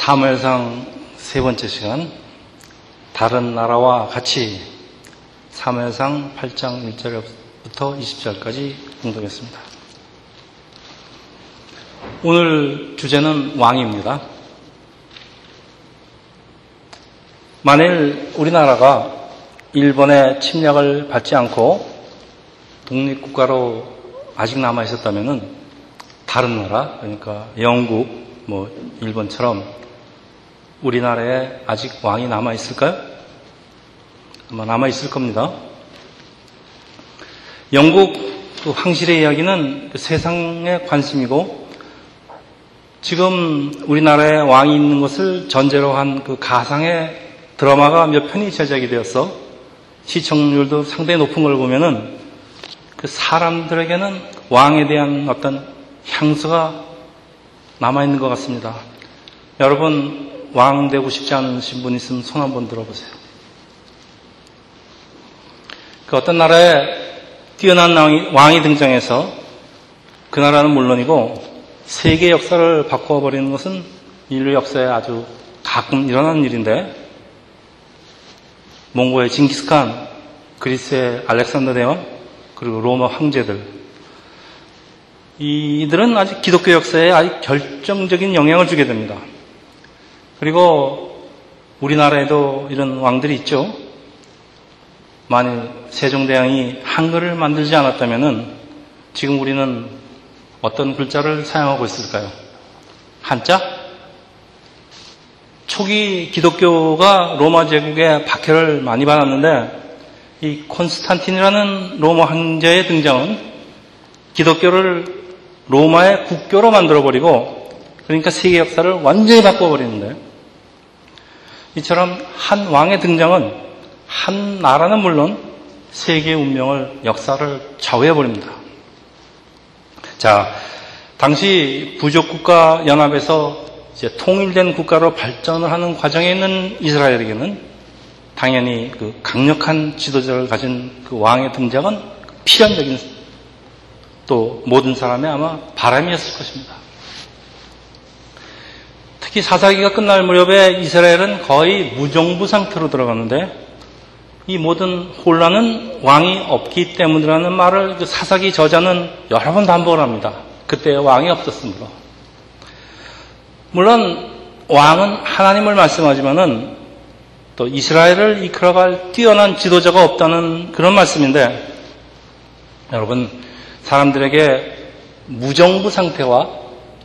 사무엘상 세 번째 시간 다른 나라와 같이 사무엘상 8장 1절부터 20절까지 공독했습니다. 오늘 주제는 왕입니다. 만일 우리나라가 일본의 침략을 받지 않고 독립국가로 아직 남아 있었다면 다른 나라, 그러니까 영국, 뭐 일본처럼 우리나라에 아직 왕이 남아 있을까요? 아마 남아 있을 겁니다. 영국 그 황실의 이야기는 그 세상의 관심이고 지금 우리나라에 왕이 있는 것을 전제로 한 그 가상의 드라마가 몇 편이 제작이 되었어 시청률도 상당히 높은 걸 보면은 그 사람들에게는 왕에 대한 어떤 향수가 남아있는 것 같습니다. 여러분, 왕 되고 싶지 않으신 분 있으면 손 한번 들어보세요. 그 어떤 나라에 뛰어난 왕이, 왕이 등장해서 그 나라는 물론이고 세계 역사를 바꿔버리는 것은 인류 역사에 아주 가끔 일어나는 일인데 몽고의 징기스칸, 그리스의 알렉산더 대왕, 그리고 로마 황제들 이들은 아직 기독교 역사에 아주 결정적인 영향을 주게 됩니다. 그리고 우리나라에도 이런 왕들이 있죠. 만일 세종대왕이 한글을 만들지 않았다면 지금 우리는 어떤 글자를 사용하고 있을까요? 한자? 초기 기독교가 로마 제국에 박해를 많이 받았는데 이 콘스탄틴이라는 로마 황제의 등장은 기독교를 로마의 국교로 만들어버리고 그러니까 세계 역사를 완전히 바꿔버리는데 이처럼 한 왕의 등장은 한 나라는 물론 세계 운명을 역사를 좌우해 버립니다. 자, 당시 부족국가 연합에서 이제 통일된 국가로 발전을 하는 과정에 있는 이스라엘에게는 당연히 그 강력한 지도자를 가진 그 왕의 등장은 필연적인 또 모든 사람의 아마 바람이었을 것입니다. 특히 사사기가 끝날 무렵에 이스라엘은 거의 무정부 상태로 들어갔는데 이 모든 혼란은 왕이 없기 때문이라는 말을 그 사사기 저자는 여러 번 반복을 합니다. 그때 왕이 없었으므로. 물론 왕은 하나님을 말씀하지만은 또 이스라엘을 이끌어갈 뛰어난 지도자가 없다는 그런 말씀인데 여러분 사람들에게 무정부 상태와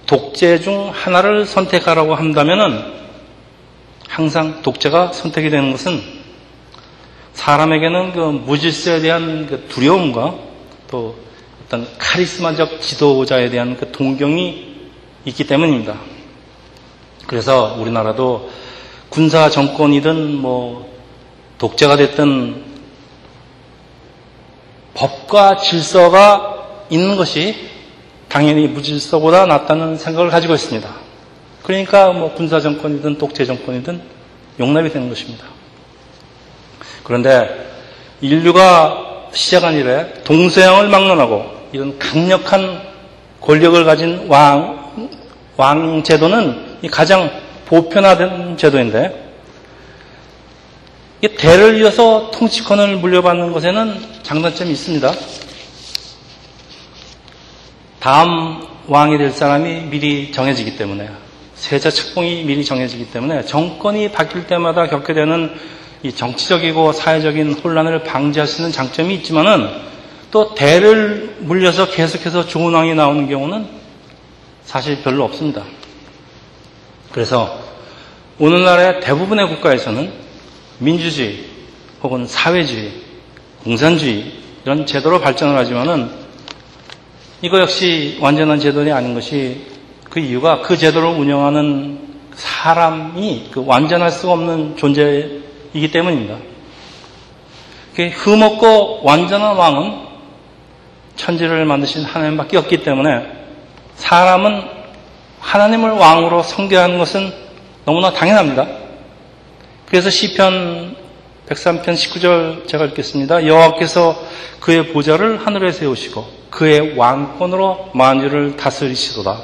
독재 중 하나를 선택하라고 한다면 항상 독재가 선택이 되는 것은 사람에게는 그 무질서에 대한 그 두려움과 또 어떤 카리스마적 지도자에 대한 그 동경이 있기 때문입니다. 그래서 우리나라도 군사 정권이든 뭐 독재가 됐든 법과 질서가 있는 것이 당연히 무질서보다 낫다는 생각을 가지고 있습니다. 그러니까 뭐 군사 정권이든 독재 정권이든 용납이 되는 것입니다. 그런데 인류가 시작한 이래 동서양을 막론하고 이런 강력한 권력을 가진 왕, 왕 제도는 가장 보편화된 제도인데 대를 이어서 통치권을 물려받는 것에는 장단점이 있습니다. 다음 왕이 될 사람이 미리 정해지기 때문에 세자 책봉이 미리 정해지기 때문에 정권이 바뀔 때마다 겪게 되는 이 정치적이고 사회적인 혼란을 방지할 수 있는 장점이 있지만은 또 대를 물려서 계속해서 좋은 왕이 나오는 경우는 사실 별로 없습니다. 그래서 오늘날의 대부분의 국가에서는 민주주의 혹은 사회주의, 공산주의 이런 제도로 발전을 하지만은 이거 역시 완전한 제도이 아닌 것이 그 이유가 그 제도를 운영하는 사람이 그 완전할 수 없는 존재이기 때문입니다. 흠없고 완전한 왕은 천지를 만드신 하나님밖에 없기 때문에 사람은 하나님을 왕으로 성교하는 것은 너무나 당연합니다. 그래서 시편 103편 19절 제가 읽겠습니다. 여호와께서 그의 보좌를 하늘에 세우시고 그의 왕권으로 만유를 다스리시도다.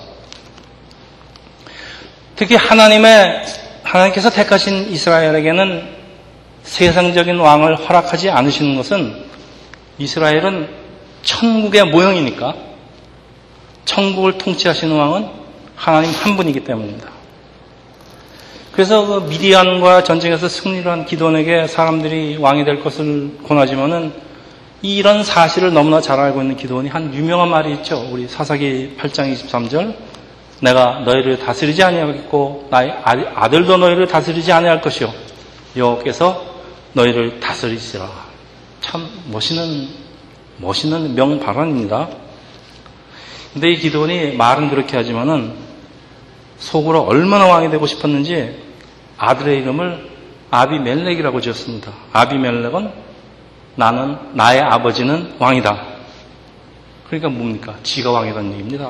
특히 하나님의 하나님께서 택하신 이스라엘에게는 세상적인 왕을 허락하지 않으시는 것은 이스라엘은 천국의 모형이니까 천국을 통치하시는 왕은 하나님 한 분이기 때문입니다. 그래서 그 미디안과 전쟁에서 승리를 한 기돈에게 사람들이 왕이 될 것을 권하지만은 이런 사실을 너무나 잘 알고 있는 기도원이 한 유명한 말이 있죠. 우리 사사기 8장 23절. 내가 너희를 다스리지 아니하겠고 나의 아들도 너희를 다스리지 아니할 것이요. 여호께서 너희를 다스리시라. 참 멋있는 멋있는 명발언입니다. 근데 이 기도원이 말은 그렇게 하지만은 속으로 얼마나 왕이 되고 싶었는지 아들의 이름을 아비멜렉이라고 지었습니다. 아비멜렉은 나는 나의 아버지는 왕이다. 그러니까 뭡니까? 지가 왕이라는 얘기입니다.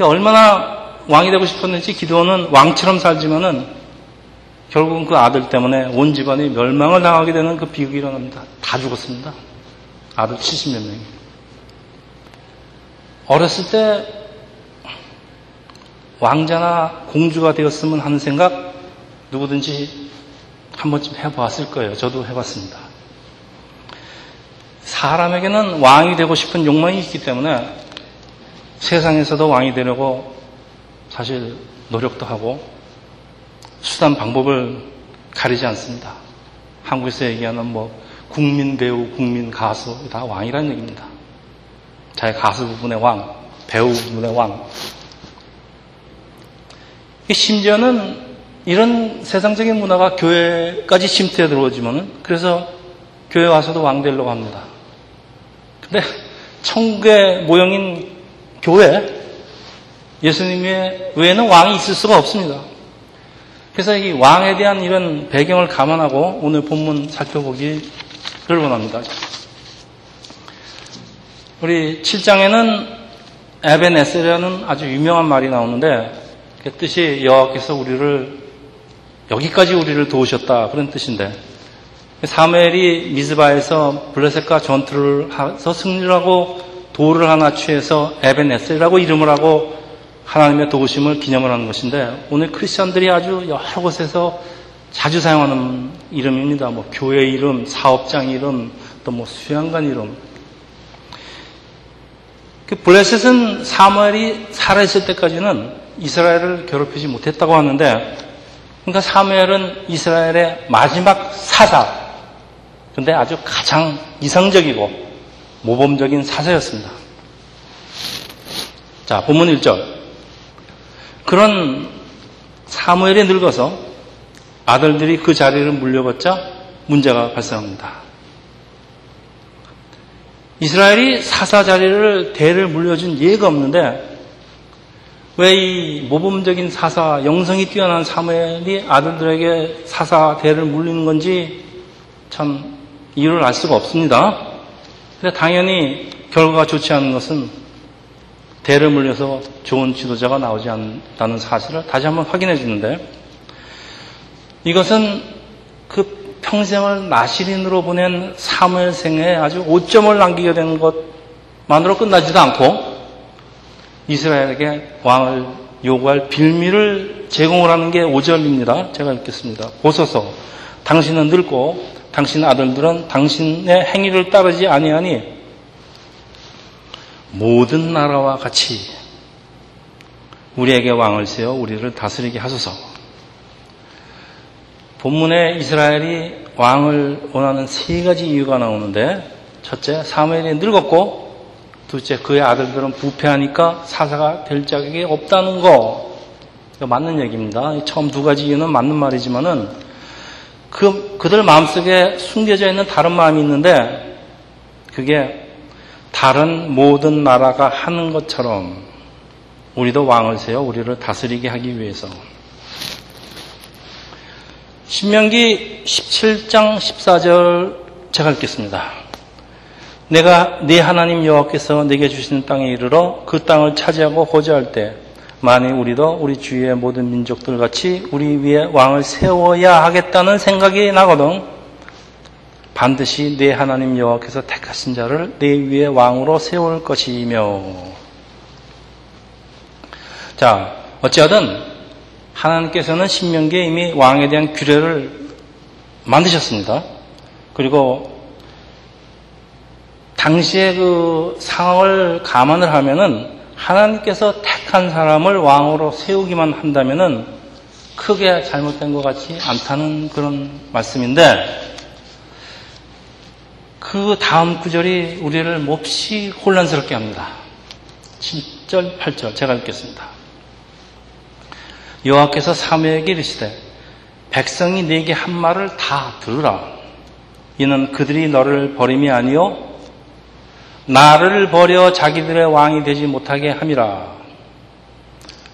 얼마나 왕이 되고 싶었는지 기도는 왕처럼 살지만은 결국은 그 아들 때문에 온 집안이 멸망을 당하게 되는 그 비극이 일어납니다. 다 죽었습니다. 아들 70몇 명이. 어렸을 때 왕자나 공주가 되었으면 하는 생각 누구든지 한 번쯤 해보았을 거예요. 저도 해봤습니다. 사람에게는 왕이 되고 싶은 욕망이 있기 때문에 세상에서도 왕이 되려고 사실 노력도 하고 수단 방법을 가리지 않습니다. 한국에서 얘기하는 뭐 국민 배우, 국민 가수 다 왕이라는 얘기입니다. 자기 가수 부분의 왕, 배우 부분의 왕. 심지어는 이런 세상적인 문화가 교회까지 침투해 들어오지만은 그래서 교회 와서도 왕 되려고 합니다. 근데 천국의 모형인 교회, 예수님의 외에는 왕이 있을 수가 없습니다. 그래서 이 왕에 대한 이런 배경을 감안하고 오늘 본문 살펴보기를 원합니다. 우리 7장에는 에베네스라는 아주 유명한 말이 나오는데 그 뜻이 여호와께서 우리를 여기까지 우리를 도우셨다 그런 뜻인데 사무엘이 미즈바에서 블레셋과 전투를 해서 승리를 하고 돌을 하나 취해서 에베네셀이라고 이름을 하고 하나님의 도우심을 기념을 하는 것인데 오늘 크리스천들이 아주 여러 곳에서 자주 사용하는 이름입니다. 뭐 교회 이름, 사업장 이름, 또 뭐 수양관 이름. 그 블레셋은 사무엘이 살아있을 때까지는 이스라엘을 괴롭히지 못했다고 하는데 그러니까 사무엘은 이스라엘의 마지막 사사, 근데 아주 가장 이상적이고 모범적인 사세였습니다. 자, 본문 1절. 그런 사무엘이 늙어서 아들들이 그 자리를 물려받자 문제가 발생합니다. 이스라엘이 사사 자리를 대를 물려준 예가 없는데 왜 이 모범적인 사사, 영성이 뛰어난 사무엘이 아들들에게 사사 대를 물리는 건지 참 이유를 알 수가 없습니다. 근데 당연히 결과가 좋지 않은 것은 대를 물려서 좋은 지도자가 나오지 않다는 사실을 다시 한번 확인해 주는데 이것은 그 평생을 나시린으로 보낸 사무엘 생에 아주 오점을 남기게 되는 것만으로 끝나지도 않고 이스라엘에게 왕을 요구할 빌미를 제공을 하는 게 5절입니다. 제가 읽겠습니다. 보소서 당신은 늙고 당신 아들들은 당신의 행위를 따르지 아니하니 모든 나라와 같이 우리에게 왕을 세워 우리를 다스리게 하소서. 본문에 이스라엘이 왕을 원하는 세 가지 이유가 나오는데 첫째 사무엘이 늙었고 둘째 그의 아들들은 부패하니까 사사가 될 자격이 없다는 거 맞는 얘기입니다. 처음 두 가지 이유는 맞는 말이지만은 그, 그들 마음속에 숨겨져 있는 다른 마음이 있는데 그게 다른 모든 나라가 하는 것처럼 우리도 왕을 세워 우리를 다스리게 하기 위해서 신명기 17장 14절 제가 읽겠습니다. 내가 네 하나님 여호와께서 내게 주시는 땅에 이르러 그 땅을 차지하고 호재할 때 만일 우리도 우리 주위의 모든 민족들 같이 우리 위에 왕을 세워야 하겠다는 생각이 나거든 반드시 내 하나님 여호와께서 택하신 자를 내 위에 왕으로 세울 것이며 자 어찌하든 하나님께서는 신명기에 이미 왕에 대한 규례를 만드셨습니다. 그리고 당시의 그 상황을 감안을 하면은 하나님께서 택한 사람을 왕으로 세우기만 한다면은 크게 잘못된 것 같지 않다는 그런 말씀인데 그 다음 구절이 우리를 몹시 혼란스럽게 합니다. 7절, 8절 제가 읽겠습니다. 여호와께서 사무에게 이르시되 백성이 네게 한 말을 다 들으라. 이는 그들이 너를 버림이 아니요 나를 버려 자기들의 왕이 되지 못하게 함이라.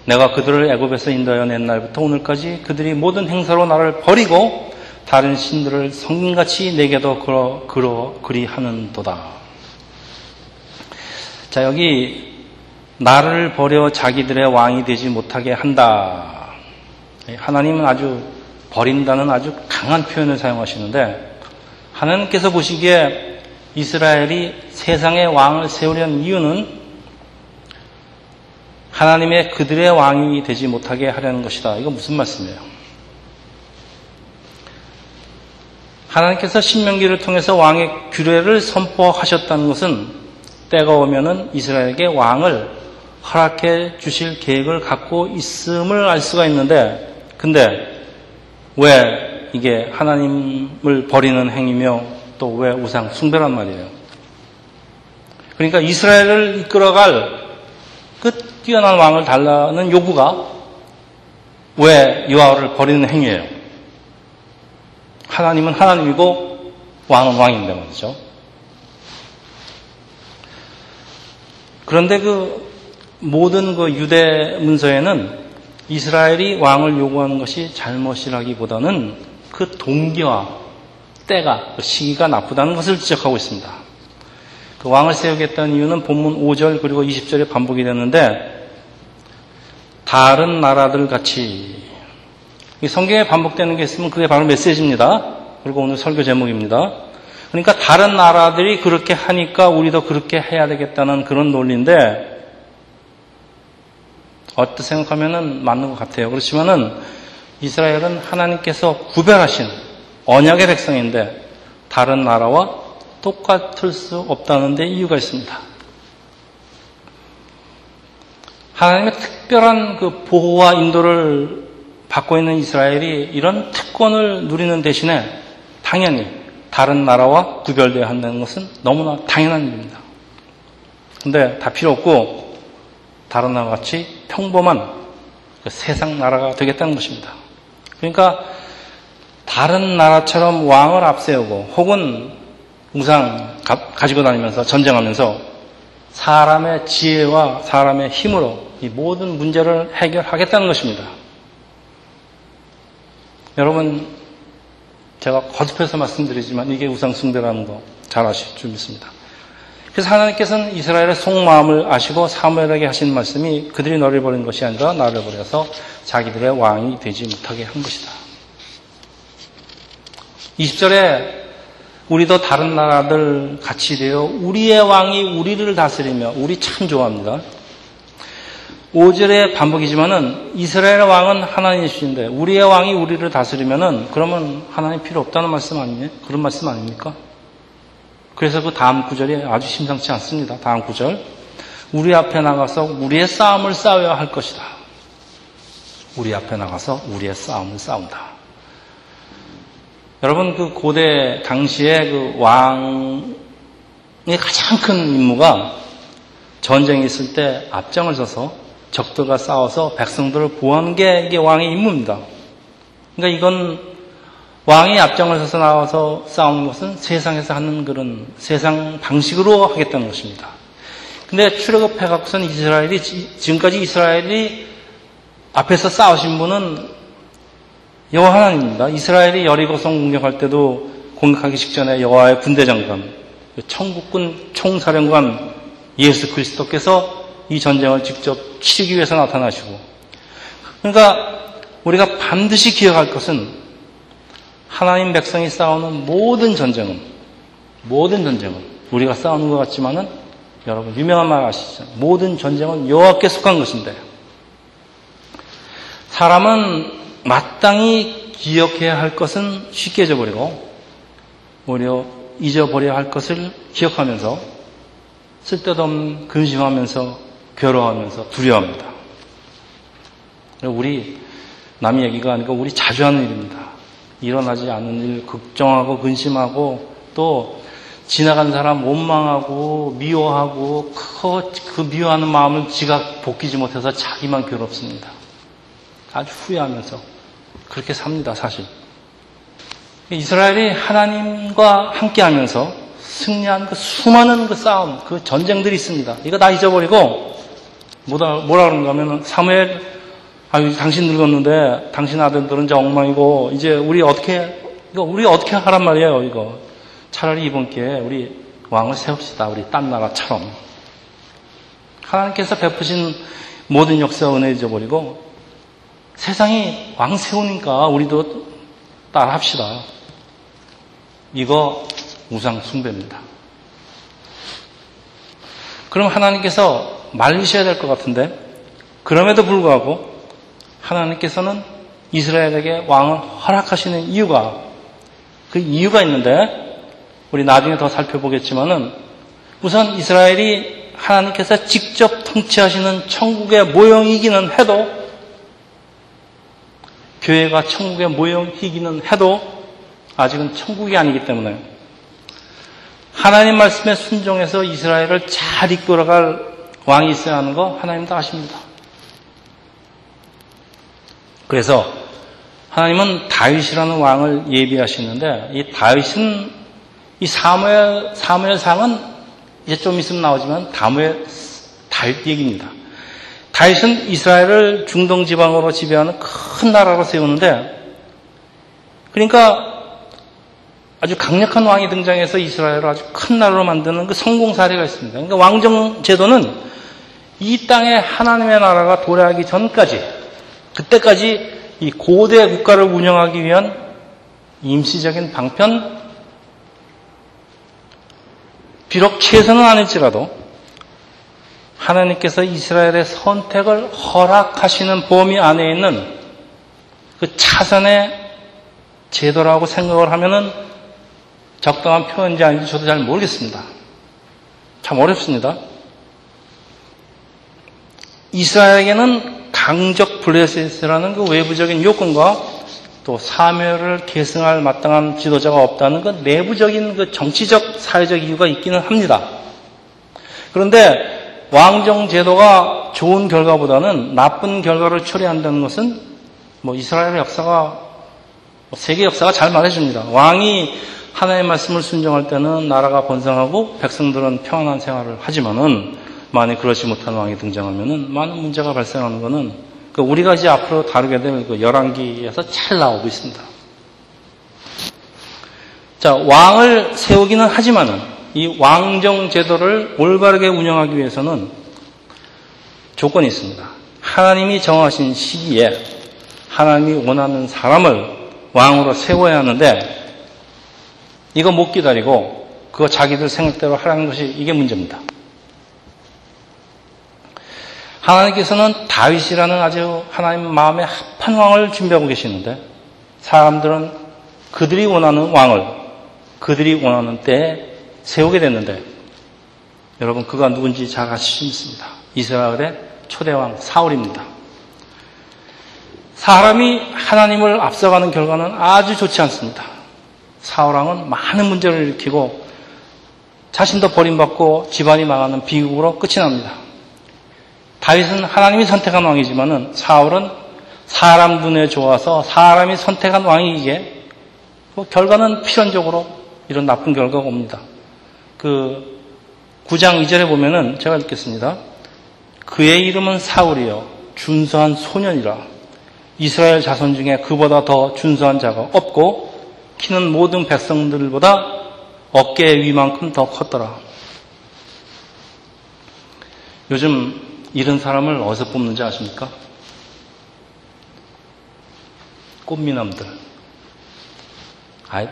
내가 그들을 애굽에서 인도하여 낸 날부터 오늘까지 그들이 모든 행사로 나를 버리고 다른 신들을 성인같이 내게도 그러, 그러, 그리하는도다. 자, 여기 나를 버려 자기들의 왕이 되지 못하게 한다. 하나님은 아주 버린다는 아주 강한 표현을 사용하시는데 하나님께서 보시기에 이스라엘이 세상의 왕을 세우려는 이유는 하나님의 그들의 왕이 되지 못하게 하려는 것이다. 이거 무슨 말씀이에요? 하나님께서 신명기를 통해서 왕의 규례를 선포하셨다는 것은 때가 오면은 이스라엘에게 왕을 허락해 주실 계획을 갖고 있음을 알 수가 있는데, 근데 왜 이게 하나님을 버리는 행위며 또 왜 우상 숭배란 말이에요? 그러니까 이스라엘을 이끌어갈 그 뛰어난 왕을 달라는 요구가 왜 여호와를 버리는 행위예요? 하나님은 하나님이고 왕은 왕인데 말이죠. 그런데 그 모든 그 유대 문서에는 이스라엘이 왕을 요구하는 것이 잘못이라기보다는 그 동기와 때가 그 시기가 나쁘다는 것을 지적하고 있습니다. 그 왕을 세우겠다는 이유는 본문 5절 그리고 20절에 반복이 되는데 다른 나라들 같이 성경에 반복되는 게 있으면 그게 바로 메시지입니다. 그리고 오늘 설교 제목입니다. 그러니까 다른 나라들이 그렇게 하니까 우리도 그렇게 해야 되겠다는 그런 논리인데 어떻게 생각하면 맞는 것 같아요. 그렇지만은 이스라엘은 하나님께서 구별하신 언약의 백성인데 다른 나라와 똑같을 수 없다는 데 이유가 있습니다. 하나님의 특별한 그 보호와 인도를 받고 있는 이스라엘이 이런 특권을 누리는 대신에 당연히 다른 나라와 구별되어야 한다는 것은 너무나 당연한 일입니다. 근데 다 필요 없고 다른 나라 같이 평범한 그 세상 나라가 되겠다는 것입니다. 그러니까 다른 나라처럼 왕을 앞세우고 혹은 우상 가지고 다니면서 전쟁하면서 사람의 지혜와 사람의 힘으로 이 모든 문제를 해결하겠다는 것입니다. 여러분, 제가 거듭해서 말씀드리지만 이게 우상숭배라는 거 잘 아실 줄 믿습니다. 그래서 하나님께서는 이스라엘의 속마음을 아시고 사무엘에게 하신 말씀이 그들이 너를 버린 것이 아니라 나를 버려서 자기들의 왕이 되지 못하게 한 것이다. 20절에 우리도 다른 나라들 같이 되어 우리의 왕이 우리를 다스리며 우리 참 좋아합니다. 5절의 반복이지만은 이스라엘 왕은 하나님이신데 우리의 왕이 우리를 다스리면은 그러면 하나님 필요 없다는 말씀 아니에요? 그런 말씀 아닙니까? 그래서 그 다음 구절이 아주 심상치 않습니다. 다음 구절. 우리 앞에 나가서 우리의 싸움을 싸워야 할 것이다. 우리 앞에 나가서 우리의 싸움을 싸운다. 여러분 그 고대 당시에 그 왕의 가장 큰 임무가 전쟁이 있을 때 앞장을 서서 적들과 싸워서 백성들을 보호하는 게 이게 왕의 임무입니다. 그러니까 이건 왕이 앞장을 서서 나와서 싸우는 것은 세상에서 하는 그런 세상 방식으로 하겠다는 것입니다. 근데 출애굽해 갖고서는 이스라엘이 지금까지 이스라엘이 앞에서 싸우신 분은 여호와 하나님입니다. 이스라엘이 여리고성 공격할 때도 공격하기 직전에 여호와의 군대 장관, 천국군 총사령관 예수 그리스도께서 이 전쟁을 직접 치르기 위해서 나타나시고 그러니까 우리가 반드시 기억할 것은 하나님 백성이 싸우는 모든 전쟁은 모든 전쟁은 우리가 싸우는 것 같지만은 여러분 유명한 말 아시죠? 모든 전쟁은 여호와께 속한 것인데 사람은 마땅히 기억해야 할 것은 쉽게 잊어버리고 오히려 잊어버려야 할 것을 기억하면서 쓸데없는 근심하면서 괴로워하면서 두려워합니다. 우리 남의 얘기가 아니고 우리 자주 하는 일입니다. 일어나지 않는 일 걱정하고 근심하고 또 지나간 사람 원망하고 미워하고 그, 그 미워하는 마음을 지가 복귀지 못해서 자기만 괴롭습니다. 아주 후회하면서 그렇게 삽니다, 사실. 이스라엘이 하나님과 함께 하면서 승리한 그 수많은 그 싸움, 그 전쟁들이 있습니다. 이거 다 잊어버리고 뭐라, 뭐라 그런가 하면 사무엘 아유 당신 늙었는데 당신 아들들은 이제 엉망이고 이제 우리 어떻게 이거 우리 어떻게 하란 말이에요 이거 차라리 이번 기회에 우리 왕을 세웁시다 우리 딴 나라처럼 하나님께서 베푸신 모든 역사 은혜 잊어버리고 세상이 왕 세우니까 우리도 따라합시다. 이거 우상 숭배입니다. 그럼 하나님께서 말리셔야 될 것 같은데 그럼에도 불구하고 하나님께서는 이스라엘에게 왕을 허락하시는 이유가 그 이유가 있는데 우리 나중에 더 살펴보겠지만은 우선 이스라엘이 하나님께서 직접 통치하시는 천국의 모형이기는 해도 교회가 천국의 모형이기는 해도 아직은 천국이 아니기 때문에 하나님 말씀에 순종해서 이스라엘을 잘 이끌어갈 왕이 있어야 하는 거 하나님도 아십니다. 그래서 하나님은 다윗이라는 왕을 예비하시는데 이 다윗은 이 사무엘 사무엘상은 이제 좀 있으면 나오지만 다무엘 다윗 얘기입니다. 다윗은 이스라엘을 중동 지방으로 지배하는 큰 나라로 세우는데 그러니까 아주 강력한 왕이 등장해서 이스라엘을 아주 큰 나라로 만드는 그 성공 사례가 있습니다. 그러니까 왕정 제도는 이 땅에 하나님의 나라가 도래하기 전까지 그때까지 이 고대 국가를 운영하기 위한 임시적인 방편 비록 최선은 아닐지라도 하나님께서 이스라엘의 선택을 허락하시는 범위 안에 있는 그 차선의 제도라고 생각을 하면은 적당한 표현인지 아닌지 저도 잘 모르겠습니다. 참 어렵습니다. 이스라엘에게는 강적 블레셋이라는 그 외부적인 요건과 또 사멸을 계승할 마땅한 지도자가 없다는 그 내부적인 그 정치적 사회적 이유가 있기는 합니다. 그런데 왕정 제도가 좋은 결과보다는 나쁜 결과를 초래한다는 것은 뭐 이스라엘의 역사가 뭐 세계 역사가 잘 말해줍니다. 왕이 하나님의 말씀을 순종할 때는 나라가 번성하고 백성들은 평안한 생활을 하지만은 만약 그렇지 못한 왕이 등장하면은 많은 문제가 발생하는 것은 그 우리가 이제 앞으로 다루게 될 그 열왕기에서 잘 나오고 있습니다. 자, 왕을 세우기는 하지만은 이 왕정 제도를 올바르게 운영하기 위해서는 조건이 있습니다. 하나님이 정하신 시기에 하나님이 원하는 사람을 왕으로 세워야 하는데 이거 못 기다리고 그거 자기들 생각대로 하라는 것이 이게 문제입니다. 하나님께서는 다윗이라는 아주 하나님 마음에 합한 왕을 준비하고 계시는데 사람들은 그들이 원하는 왕을 그들이 원하는 때에 세우게 됐는데 여러분 그가 누군지 잘 아시십니다. 이스라엘의 초대왕 사울입니다. 사람이 하나님을 앞서가는 결과는 아주 좋지 않습니다. 사울왕은 많은 문제를 일으키고 자신도 버림받고 집안이 망하는 비극으로 끝이 납니다. 다윗은 하나님이 선택한 왕이지만은 사울은 사람 눈에 좋아서 사람이 선택한 왕이기에 뭐 결과는 필연적으로 이런 나쁜 결과가 옵니다. 그 9장 2절에 보면은 제가 읽겠습니다. 그의 이름은 사울이요 준수한 소년이라 이스라엘 자손 중에 그보다 더 준수한 자가 없고 키는 모든 백성들보다 어깨의 위만큼 더 컸더라. 요즘 이런 사람을 어디서 뽑는지 아십니까? 꽃미남들. 아이,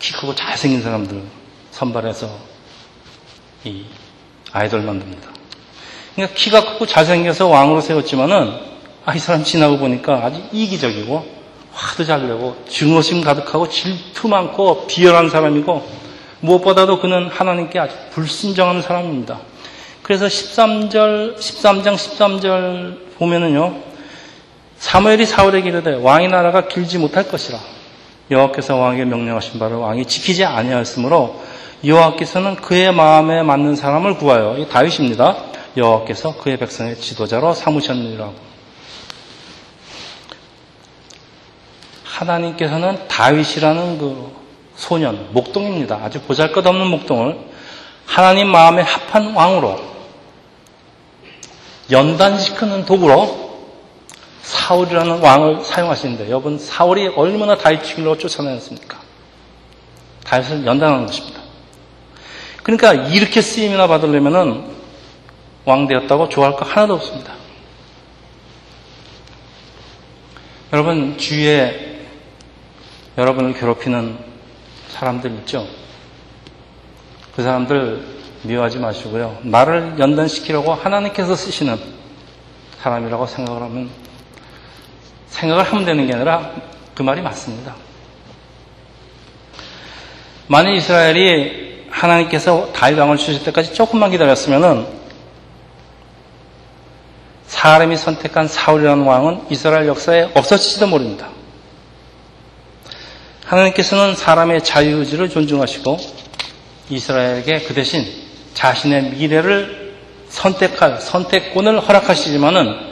키 크고 잘생긴 사람들 선발해서 이 아이돌 만듭니다. 그러니까 키가 크고 잘생겨서 왕으로 세웠지만은 아, 이 사람 지나고 보니까 아주 이기적이고 화도 잘 내고 증오심 가득하고 질투 많고 비열한 사람이고 무엇보다도 그는 하나님께 아주 불순정한 사람입니다. 그래서 13절, 13장 13절 보면은요, 사무엘이 사울에게 이르되 왕의 나라가 길지 못할 것이라. 여호와께서 왕에게 명령하신 바를 왕이 지키지 아니하였으므로 여호와께서는 그의 마음에 맞는 사람을 구하여 이 다윗입니다. 여호와께서 그의 백성의 지도자로 삼으셨느니라. 하나님께서는 다윗이라는 그 소년, 목동입니다. 아주 보잘것없는 목동을 하나님 마음에 합한 왕으로 연단시키는 도구로 사울이라는 왕을 사용하시는데 여러분 사울이 얼마나 다윗 죽이려고 쫓아다녔습니까? 다윗을 연단하는 것입니다. 그러니까 이렇게 쓰임이나 받으려면은 왕 되었다고 좋아할 거 하나도 없습니다. 여러분 주위에 여러분을 괴롭히는 사람들 있죠? 그 사람들 미워하지 마시고요. 나를 연단시키려고 하나님께서 쓰시는 사람이라고 생각을 하면 생각을 하면 되는 게 아니라 그 말이 맞습니다. 만일 이스라엘이 하나님께서 다윗 왕을 주실 때까지 조금만 기다렸으면은 사람이 선택한 사울이라는 왕은 이스라엘 역사에 없어지지도 모릅니다. 하나님께서는 사람의 자유의지를 존중하시고 이스라엘에게 그 대신 자신의 미래를 선택할 선택권을 허락하시지만은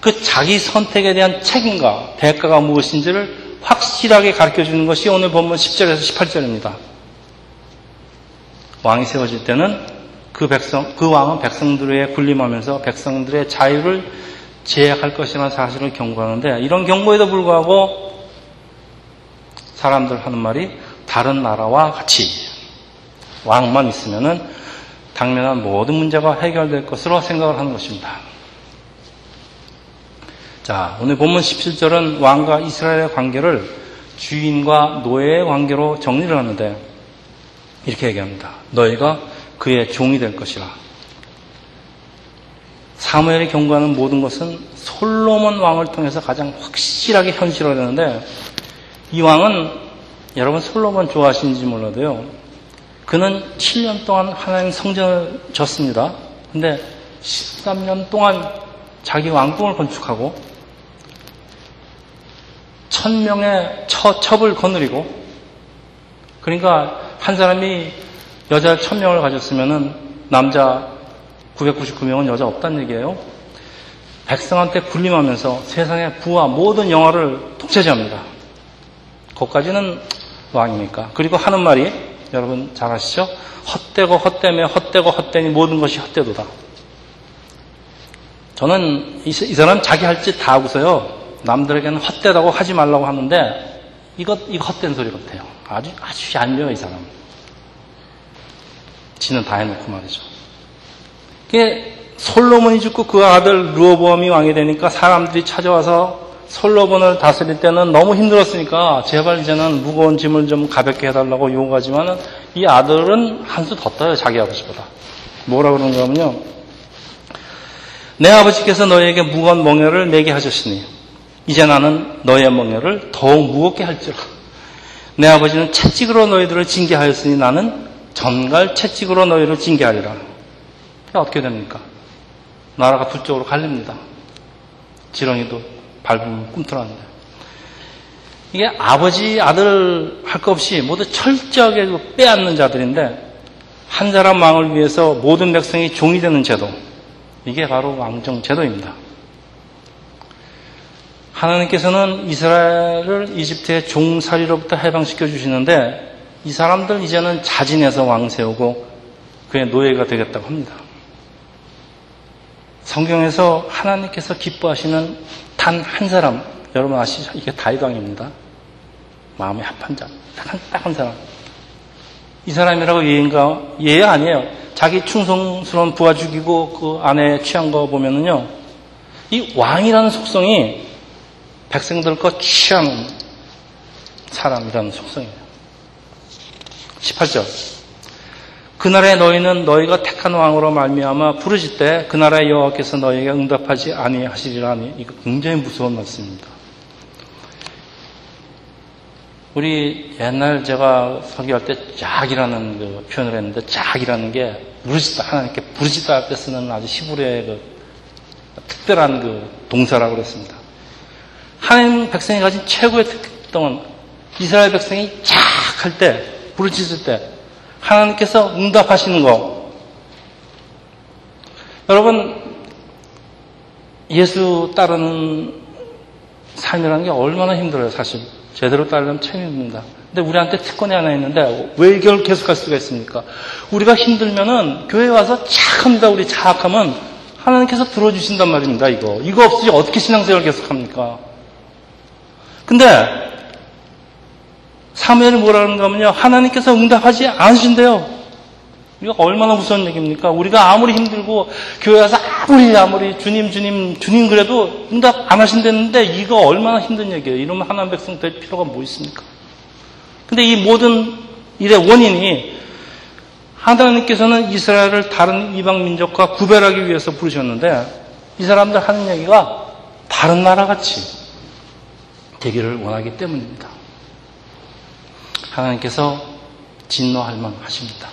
그 자기 선택에 대한 책임과 대가가 무엇인지를 확실하게 가르쳐 주는 것이 오늘 본문 10절에서 18절입니다. 왕이 세워질 때는 그 백성, 그 왕은 백성들에 군림하면서 백성들의 자유를 제약할 것이라는 사실을 경고하는데 이런 경고에도 불구하고 사람들 하는 말이 다른 나라와 같이 왕만 있으면은 당면한 모든 문제가 해결될 것으로 생각을 하는 것입니다. 자, 오늘 본문 17절은 왕과 이스라엘의 관계를 주인과 노예의 관계로 정리를 하는데 이렇게 얘기합니다. 너희가 그의 종이 될 것이라. 사무엘이 경고하는 모든 것은 솔로몬 왕을 통해서 가장 확실하게 현실화되는데 이 왕은 여러분 솔로몬 좋아하시는지 몰라도요. 그는 7년 동안 하나님 성전을 졌습니다. 근데 13년 동안 자기 왕궁을 건축하고 천명의 처, 첩을 거느리고 그러니까 한 사람이 여자 천명을 가졌으면은 남자 999명은 여자 없다는 얘기예요. 백성한테 군림하면서 세상의 부와 모든 영화를 독차지합니다. 거기까지는 왕이니까. 그리고 하는 말이 여러분 잘 아시죠? 헛되고 헛되며 헛되고 헛되니 모든 것이 헛되도다. 저는 이, 이 사람 자기 할 짓 다 하고서요. 남들에게는 헛되다고 하지 말라고 하는데 이것 이거 헛된 소리 같아요. 아주 아주 얄미워 이 사람. 지는 다 해놓고 말이죠. 그게 솔로몬이 죽고 그 아들 루어보암이 왕이 되니까 사람들이 찾아와서 솔로몬을 다스릴 때는 너무 힘들었으니까 제발 이제는 무거운 짐을 좀 가볍게 해달라고 요구하지만 이 아들은 한 수 더 떠요 자기 아버지보다 뭐라 그러는가 하면요 내 아버지께서 너에게 무거운 멍에를 매게 하셨으니 이제 나는 너의 멍에를 더욱 무겁게 할지라 내 아버지는 채찍으로 너희들을 징계하였으니 나는 전갈 채찍으로 너희를 징계하리라 어떻게 됩니까? 나라가 두 쪽으로 갈립니다 지렁이도 밟으면 꿈틀하는데. 이게 아버지, 아들 할 것 없이 모두 철저하게 그 빼앗는 자들인데 한 사람 왕을 위해서 모든 백성이 종이 되는 제도. 이게 바로 왕정 제도입니다. 하나님께서는 이스라엘을 이집트의 종살이로부터 해방시켜 주시는데 이 사람들 이제는 자진해서 왕 세우고 그의 노예가 되겠다고 합니다. 성경에서 하나님께서 기뻐하시는 단 한 사람, 여러분 아시죠? 이게 다이강입니다. 마음에 합한 자. 딱 한, 딱 한 사람. 이 사람이라고 예인가? 예, 아니에요. 자기 충성스러운 부하 죽이고 그 아내 취한 거 보면은요. 이 왕이라는 속성이 백성들 거 취하는 사람이라는 속성이에요. 18절. 그 나라의 너희는 너희가 택한 왕으로 말미암아 부르짖되 그 나라의 여호와께서 너희에게 응답하지 아니하시리라 하니 이거 굉장히 무서운 말씀입니다. 우리 옛날 제가 설교할 때 짝이라는 그 표현을 했는데 짝이라는 게 부르짖다 하나님께 부르짖다 할 때 쓰는 아주 히브리의 그 특별한 그 동사라고 그랬습니다. 하나님 백성이 가진 최고의 특성은 이스라엘 백성이 쫙할 때, 부르짖을 때, 하나님께서 응답하시는 거. 여러분, 예수 따르는 삶이라는 게 얼마나 힘들어요, 사실. 제대로 따르려면 참 힘듭니다. 근데 우리한테 특권이 하나 있는데 왜 이걸 계속할 수가 있습니까? 우리가 힘들면은 교회 와서 착 합니다. 우리 자악하면 하나님께서 들어주신단 말입니다. 이거. 이거 없이 어떻게 신앙생활 계속합니까? 근데 사무엘을 뭐라는 거면요. 하나님께서 응답하지 않으신대요. 이거 얼마나 무서운 얘기입니까? 우리가 아무리 힘들고 교회 와서 아무리 아무리 주님 주님 주님 그래도 응답 안 하신다는데 이거 얼마나 힘든 얘기예요. 이러면 하나님 백성 될 필요가 뭐 있습니까? 근데 이 모든 일의 원인이 하나님께서는 이스라엘을 다른 이방 민족과 구별하기 위해서 부르셨는데 이 사람들 하는 얘기가 다른 나라 같이 되기를 원하기 때문입니다. 하나님께서 진노할 만하십니다.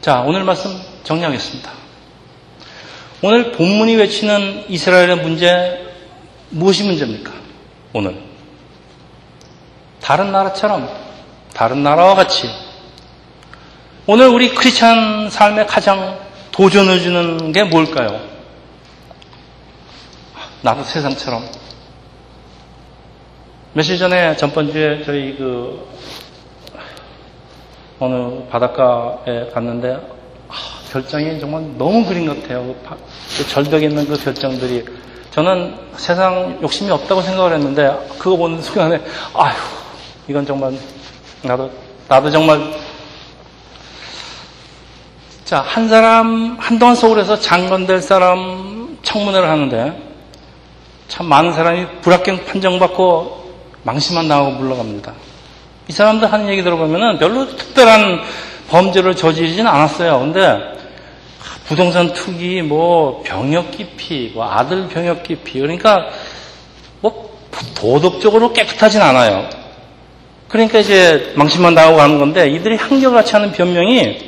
자, 오늘 말씀 정리하겠습니다. 오늘 본문이 외치는 이스라엘의 문제, 무엇이 문제입니까? 오늘. 다른 나라처럼, 다른 나라와 같이, 오늘 우리 크리스찬 삶에 가장 도전을 주는 게 뭘까요? 나도 세상처럼. 며칠 전에 전번주에 저희 그 어느 바닷가에 갔는데 아, 별장이 정말 너무 그림 같아요. 그 절벽에 있는 그 별장들이 저는 세상 욕심이 없다고 생각을 했는데 그거 보는 순간에 아휴 이건 정말 나도 나도 정말 자 한 사람 한동안 서울에서 장관 될 사람 청문회를 하는데 참 많은 사람이 불합격 판정받고 망신만 나오고 물러갑니다. 이 사람들 하는 얘기 들어보면은 별로 특별한 범죄를 저지르진 않았어요. 근데 부동산 투기, 뭐 병역 기피, 뭐 아들 병역 기피, 그러니까 뭐 도덕적으로 깨끗하진 않아요. 그러니까 이제 망신만 나오고 하는 건데 이들이 한결같이 하는 변명이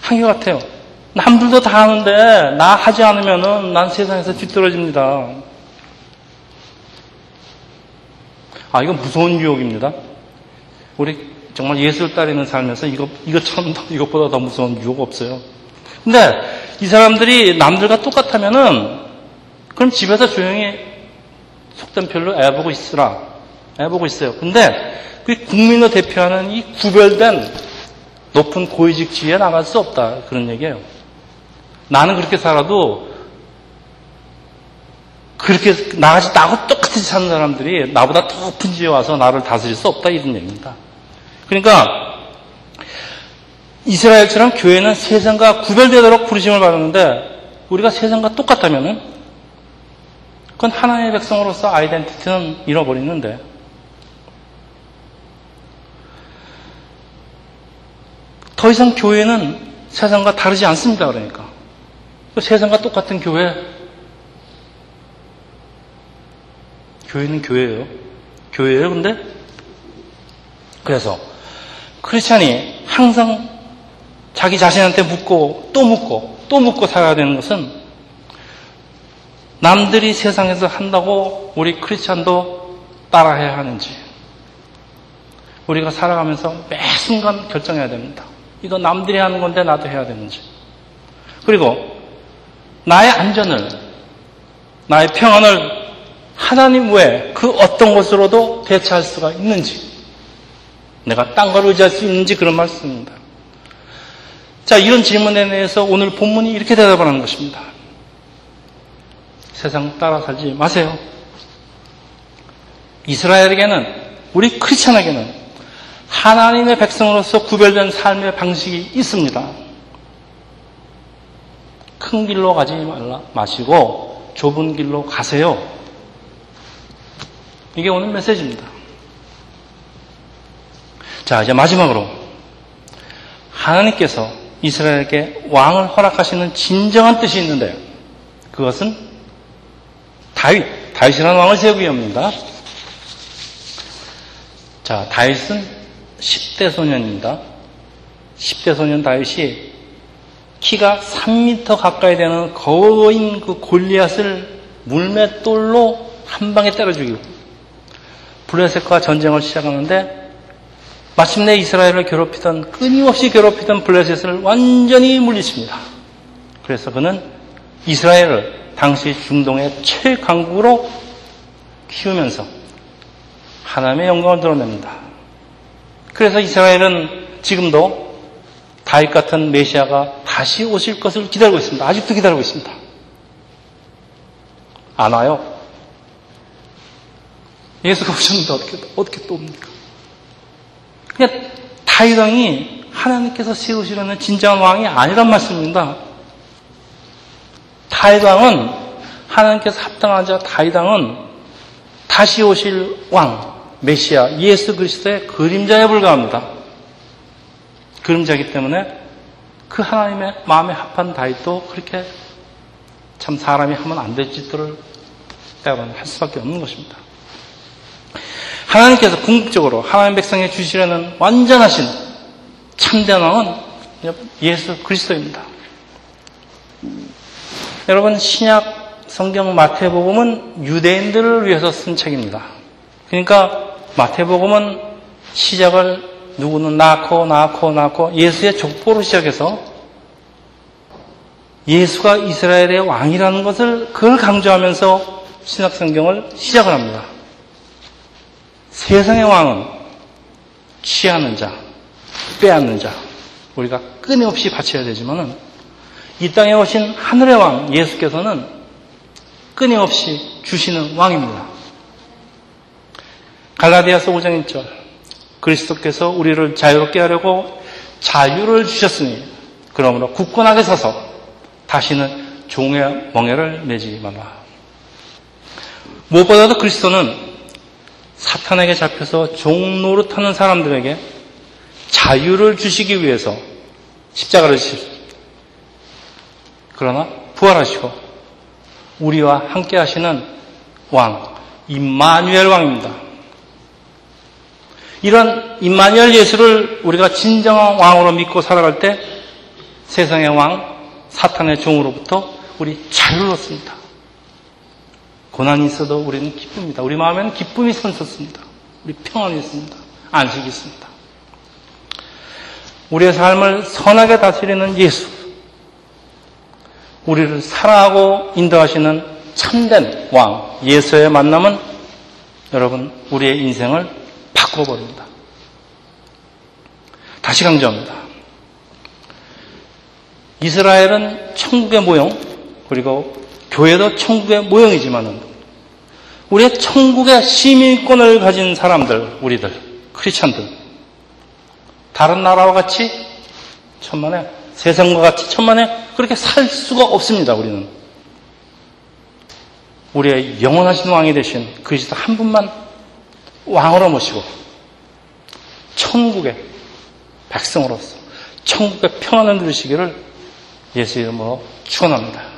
한결같아요. 남들도 다 하는데 나 하지 않으면은 난 세상에서 뒤떨어집니다. 아, 이건 무서운 유혹입니다. 우리 정말 예수를 따르는 삶에서 이거, 이것처럼, 이것보다 더 무서운 유혹 없어요. 근데 이 사람들이 남들과 똑같다면은 그럼 집에서 조용히 속된 별로 애보고 있으라. 애보고 있어요. 근데 그 국민을 대표하는 이 구별된 높은 고위직 지위에 나갈 수 없다. 그런 얘기예요. 나는 그렇게 살아도 그렇게 나같이 나하고 똑같이 사는 사람들이 나보다 더 지에 와서 나를 다스릴 수 없다 이런 얘기입니다. 그러니까 이스라엘처럼 교회는 세상과 구별되도록 부르심을 받았는데 우리가 세상과 똑같다면은 그건 하나님의 백성으로서 아이덴티티는 잃어버리는데 더 이상 교회는 세상과 다르지 않습니다. 그러니까 세상과 똑같은 교회 교회는 교회예요. 교회예요. 근데 그래서 크리스찬이 항상 자기 자신한테 묻고 또 묻고 또 묻고 살아야 되는 것은 남들이 세상에서 한다고 우리 크리스찬도 따라해야 하는지 우리가 살아가면서 매 순간 결정해야 됩니다. 이거 남들이 하는 건데 나도 해야 되는지 그리고 나의 안전을 나의 평안을 하나님 외에 그 어떤 것으로도 대체할 수가 있는지, 내가 딴 걸 의지할 수 있는지 그런 말씀입니다. 자, 이런 질문에 대해서 오늘 본문이 이렇게 대답을 하는 것입니다. 세상 따라 살지 마세요. 이스라엘에게는, 우리 크리스천에게는 하나님의 백성으로서 구별된 삶의 방식이 있습니다. 큰 길로 가지 말라, 마시고 좁은 길로 가세요. 이게 오늘 메시지입니다. 자, 이제 마지막으로 하나님께서 이스라엘에게 왕을 허락하시는 진정한 뜻이 있는데요. 그것은 다윗, 다윗이라는 왕을 세우기 위함입니다. 자, 다윗은 10대 소년입니다. 10대 소년 다윗이 키가 3m 가까이 되는 거인 그 골리앗을 물맷돌로 한 방에 때려 죽이고 블레셋과 전쟁을 시작하는데 마침내 이스라엘을 괴롭히던 끊임없이 괴롭히던 블레셋을 완전히 물리칩니다. 그래서 그는 이스라엘을 당시 중동의 최강국으로 키우면서 하나님의 영광을 드러냅니다. 그래서 이스라엘은 지금도 다윗 같은 메시아가 다시 오실 것을 기다리고 있습니다. 아직도 기다리고 있습니다. 안 와요. 예수가 오셨는데 어떻게, 어떻게 또 옵니까? 그냥 다윗 왕이 하나님께서 세우시려는 진정한 왕이 아니란 말씀입니다. 다윗 왕은 하나님께서 합당한 자 다윗 왕은 다시 오실 왕 메시아 예수 그리스도의 그림자에 불과합니다. 그림자이기 때문에 그 하나님의 마음에 합한 다윗도 그렇게 참 사람이 하면 안 될 짓들을 때로는 할 수밖에 없는 것입니다. 하나님께서 궁극적으로 하나님 백성에 주시려는 완전하신 참된 왕은 예수 그리스도입니다. 여러분 신약 성경 마태복음은 유대인들을 위해서 쓴 책입니다. 그러니까 마태복음은 시작을 누구는 낳고 낳고 낳고 예수의 족보로 시작해서 예수가 이스라엘의 왕이라는 것을 그걸 강조하면서 신약 성경을 시작을 합니다. 세상의 왕은 취하는 자, 빼앗는 자, 우리가 끊임없이 바쳐야 되지만은 이 땅에 오신 하늘의 왕 예수께서는 끊임없이 주시는 왕입니다. 갈라디아서 5장 1절 그리스도께서 우리를 자유롭게 하려고 자유를 주셨으니 그러므로 굳건하게 서서 다시는 종의 멍에를 내지 말라. 무엇보다도 그리스도는 사탄에게 잡혀서 종 노릇하는 사람들에게 자유를 주시기 위해서 십자가를 지셨습니다. 그러나 부활하시고 우리와 함께 하시는 왕, 임마누엘 왕입니다. 이런 임마누엘 예수를 우리가 진정한 왕으로 믿고 살아갈 때 세상의 왕, 사탄의 종으로부터 우리 자유를 얻습니다. 고난이 있어도 우리는 기쁩니다. 우리 마음에는 기쁨이 선섰습니다. 우리 평안이 있습니다. 안식이 있습니다. 우리의 삶을 선하게 다스리는 예수. 우리를 사랑하고 인도하시는 참된 왕, 예수의 만남은 여러분, 우리의 인생을 바꿔버립니다. 다시 강조합니다. 이스라엘은 천국의 모형, 그리고 교회도 천국의 모형이지만은 우리의 천국의 시민권을 가진 사람들, 우리들, 크리스천들, 다른 나라와 같이 천만에 세상과 같이 천만에 그렇게 살 수가 없습니다. 우리는 우리의 영원하신 왕이 되신 그리스도 한 분만 왕으로 모시고 천국의 백성으로서 천국의 평안을 누리시기를 예수 이름으로 축원합니다.